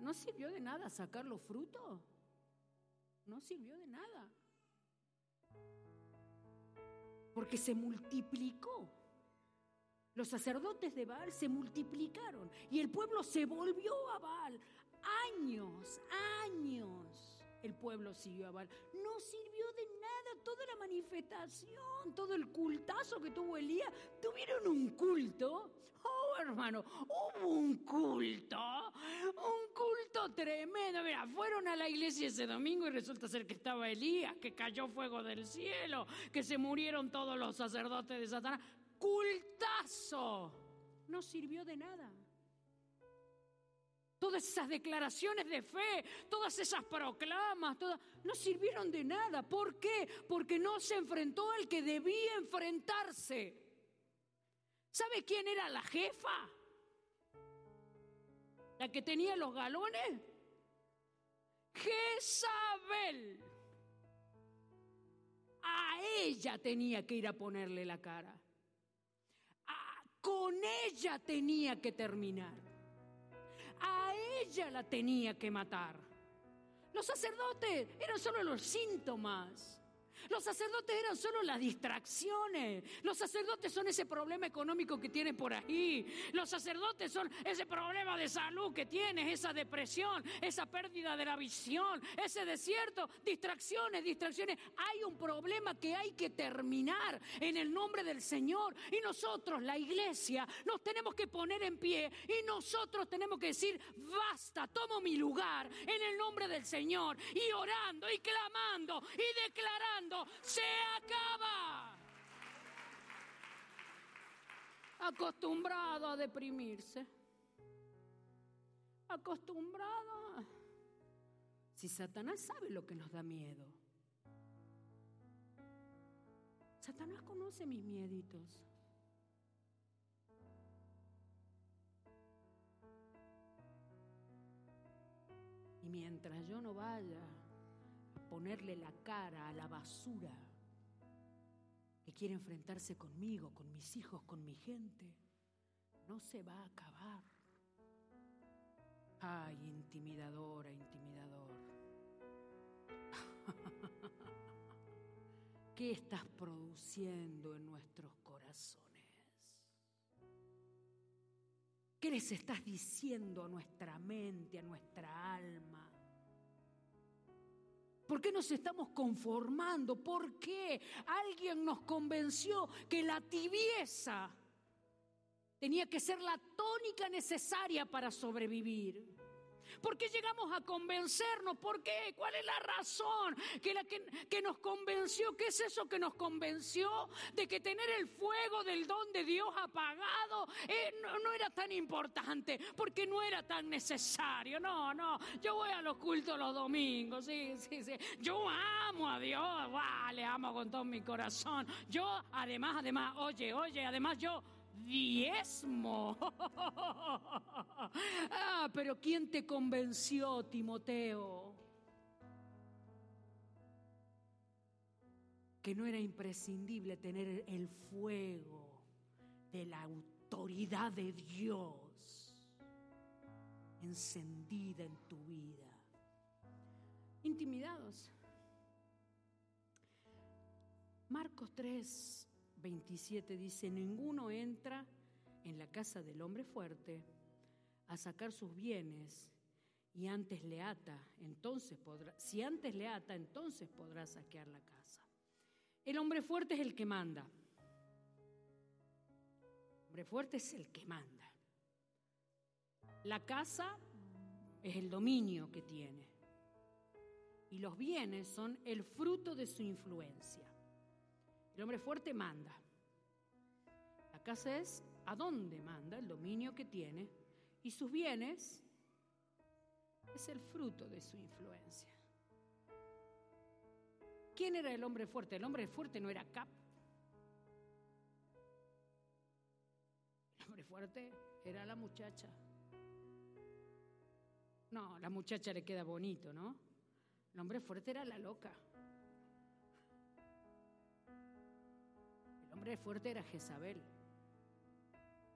¿No sirvió de nada sacar los frutos? No sirvió de nada. Porque se multiplicó. Los sacerdotes de Baal se multiplicaron y el pueblo se volvió a Baal. Años, años el pueblo siguió a Baal. No sirvió de nada toda la manifestación, todo el cultazo que tuvo Elías. ¿Tuvieron un culto? Oh, hermano, hubo un culto, un culto tremendo. Mira, fueron a la iglesia ese domingo y resulta ser que estaba Elías, que cayó fuego del cielo, que se murieron todos los sacerdotes de Satanás. Cultazo. No sirvió de nada todas esas declaraciones de fe, todas esas proclamas, todas, no sirvieron de nada. ¿Por qué? Porque no se enfrentó al que debía enfrentarse. ¿Sabe quién era la jefa? La que tenía los galones. Jezabel. A ella tenía que ir a ponerle la cara. con ella tenía que terminar ella la tenía que matar. Los sacerdotes eran solo los síntomas. Los sacerdotes eran solo las distracciones. Los sacerdotes son ese problema económico que tienes por ahí. Los sacerdotes son ese problema de salud que tienes, esa depresión, esa pérdida de la visión, ese desierto. Distracciones, distracciones. Hay un problema que hay que terminar en el nombre del Señor. Y nosotros, la iglesia, nos tenemos que poner en pie y nosotros tenemos que decir, basta, tomo mi lugar en el nombre del Señor. Y orando y clamando y declarando se acaba. Acostumbrado a deprimirse. Acostumbrado. Si Satanás sabe lo que nos da miedo. Satanás conoce mis mieditos. Y mientras yo no vaya ponerle la cara a la basura que quiere enfrentarse conmigo, con mis hijos, con mi gente, no se va a acabar. Ay, intimidadora, intimidador. ¿Qué estás produciendo en nuestros corazones? ¿Qué les estás diciendo a nuestra mente, a nuestra alma? ¿Por qué nos estamos conformando? ¿Por qué alguien nos convenció que la tibieza tenía que ser la tónica necesaria para sobrevivir? ¿Por qué llegamos a convencernos? ¿Por qué? ¿Cuál es la razón que, la que, nos convenció? ¿Qué es eso que nos convenció de que tener el fuego del don de Dios apagado eh, no, no, era tan importante? Porque no era tan necesario. No, no. Yo voy a los cultos los domingos. Sí, sí, sí. Yo amo a Dios. le amo con todo mi corazón. Yo, además, además, oye, oye, además yo diezmo. ah, pero ¿quién te convenció, Timoteo? Que no era imprescindible tener el fuego de la autoridad de Dios encendida en tu vida. Intimidados. Marcos 3, 27 dice, ninguno entra en la casa del hombre fuerte a sacar sus bienes y antes le ata, entonces podrá, si antes le ata, entonces podrá saquear la casa. El hombre fuerte es el que manda. El hombre fuerte es el que manda. La casa es el dominio que tiene. Y los bienes son el fruto de su influencia. El hombre fuerte manda. La casa es a dónde manda, el dominio que tiene, y sus bienes es el fruto de su influencia. ¿Quién era el hombre fuerte? El hombre fuerte no era Cap. El hombre fuerte era la muchacha. No, la muchacha le queda bonito, ¿no? El hombre fuerte era la loca. Hombre fuerte era Jezabel,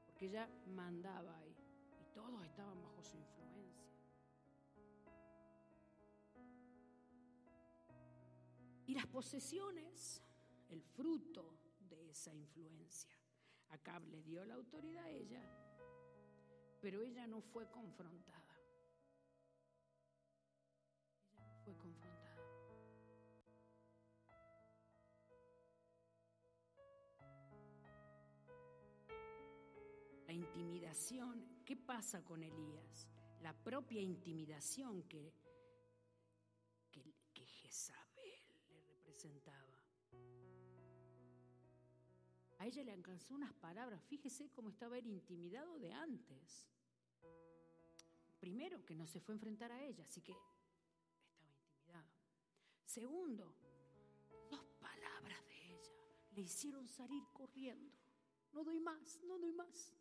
porque ella mandaba ahí y todos estaban bajo su influencia. Y las posesiones, el fruto de esa influencia. Acab le dio la autoridad a ella, pero ella no fue confrontada. Ella no fue confrontada. Intimidación, ¿qué pasa con Elías? La propia intimidación que, que, Jezabel le representaba. A ella le alcanzó unas palabras. Fíjese cómo estaba él intimidado de antes. Primero, que no se fue a enfrentar a ella, así que estaba intimidado. Segundo, dos palabras de ella le hicieron salir corriendo. No doy más, no doy más.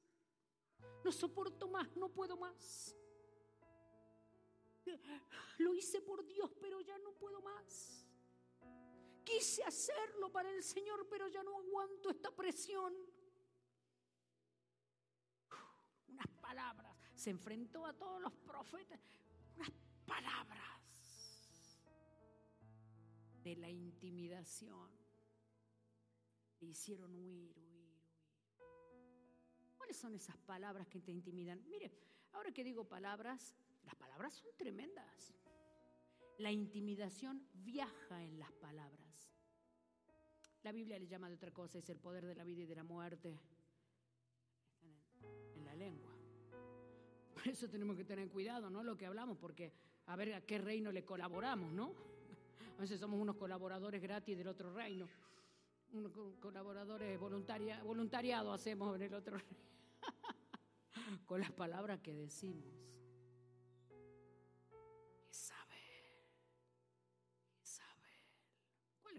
No soporto más, no puedo más. Lo hice por Dios, pero ya no puedo más. Quise hacerlo para el Señor, pero ya no aguanto esta presión. Unas palabras. Se enfrentó a todos los profetas. Unas palabras de la intimidación. Le hicieron huir. ¿Cuáles son esas palabras que te intimidan? Mire, ahora que digo palabras, las palabras son tremendas. La intimidación viaja en las palabras. La Biblia le llama de otra cosa, es el poder de la vida y de la muerte. en, la lengua. Por eso tenemos que tener cuidado, ¿no? Lo que hablamos, porque a ver a qué reino le colaboramos, ¿no? A veces somos unos colaboradores gratis del otro reino. Unos colaboradores voluntaria, voluntariado hacemos en el otro reino. Con las palabras que decimos.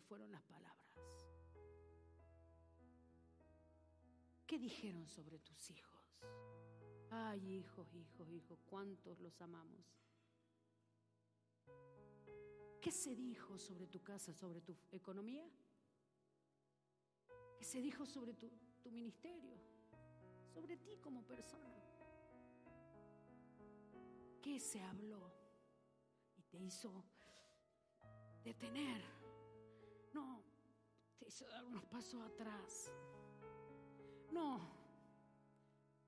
fueron las palabras? ¿Qué dijeron sobre tus hijos? Ay, hijos, hijos, hijos, cuántos los amamos. ¿Qué se dijo sobre tu casa, sobre tu economía? ¿Qué se dijo sobre tu, tu ministerio? Sobre ti como persona. ¿Qué se habló y te hizo detener? No, te hizo dar unos pasos atrás. No,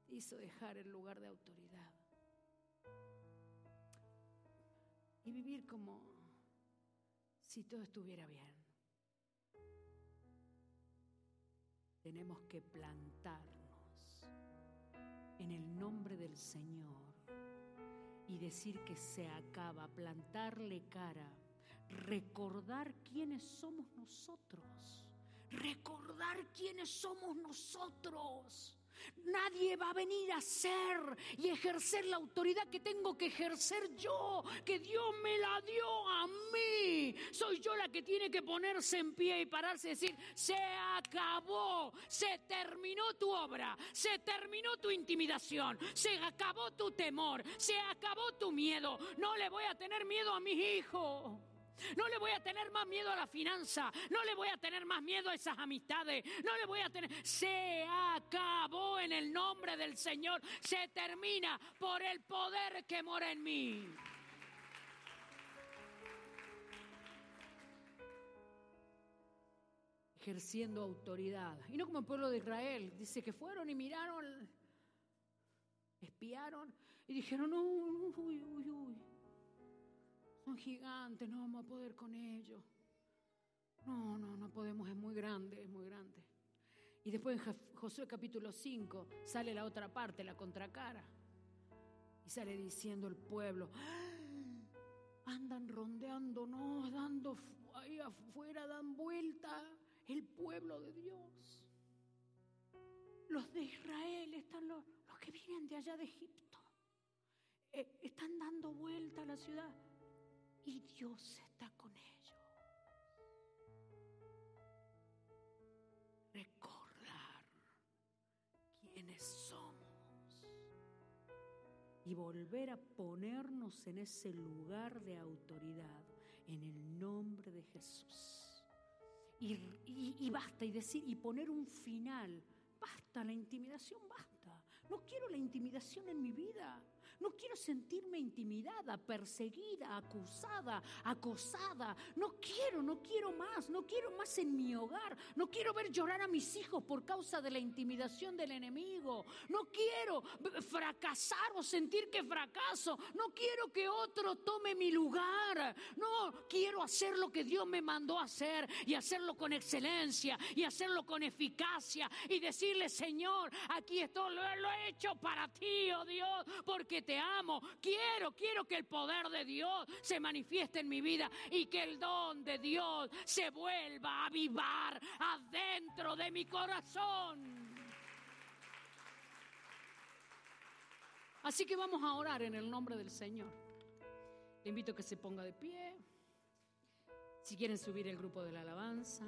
te hizo dejar el lugar de autoridad. Y vivir como si todo estuviera bien. Tenemos que plantarnos en el nombre del Señor y decir que se acaba, plantarle cara recordar quiénes somos nosotros. Recordar quiénes somos nosotros. Nadie va a venir a ser y ejercer la autoridad que tengo que ejercer yo, que Dios me la dio a mí. Soy yo la que tiene que ponerse en pie y pararse y decir, se acabó, se terminó tu obra, se terminó tu intimidación, se acabó tu temor, se acabó tu miedo. No le voy a tener miedo a mis hijos. No le voy a tener más miedo a la finanza. No le voy a tener más miedo a esas amistades. No le voy a tener... Se acabó en el nombre del Señor. Se termina por el poder que mora en mí. ejerciendo autoridad. Y no como el pueblo de Israel. Dice que fueron y miraron, espiaron y dijeron, uy, uy, uy, son gigantes, no vamos a poder con ellos. No, no, no podemos, es muy grande, es muy grande. Y después en Josué capítulo 5 sale la otra parte, la contracara. Y sale diciendo el pueblo, ¡Ah! andan rondeándonos, dando ahí afuera, dan vuelta el pueblo de Dios. Los de Israel están los, los que vienen de allá de Egipto. Eh, están dando vuelta a la ciudad y Dios está con ellos. Recordar quiénes somos y volver a ponernos en ese lugar de autoridad en el nombre de Jesús. Y, basta, y decir, y poner un final. Basta, la intimidación basta. No quiero la intimidación en mi vida. No quiero sentirme intimidada, perseguida, acusada, acosada. No quiero, no quiero más, no quiero más en mi hogar. No quiero ver llorar a mis hijos por causa de la intimidación del enemigo. No quiero fracasar o sentir que fracaso. No quiero que otro tome mi lugar. No, quiero hacer lo que Dios me mandó a hacer y hacerlo con excelencia y hacerlo con eficacia y decirle, Señor, aquí esto lo, lo he hecho para ti, oh Dios, porque te amo. Quiero, quiero que el poder de Dios se manifieste en mi vida y que el don de Dios se vuelva a avivar adentro de mi corazón. Así que vamos a orar en el nombre del Señor. Le invito a que se ponga de pie. Si quieren subir el grupo de la alabanza.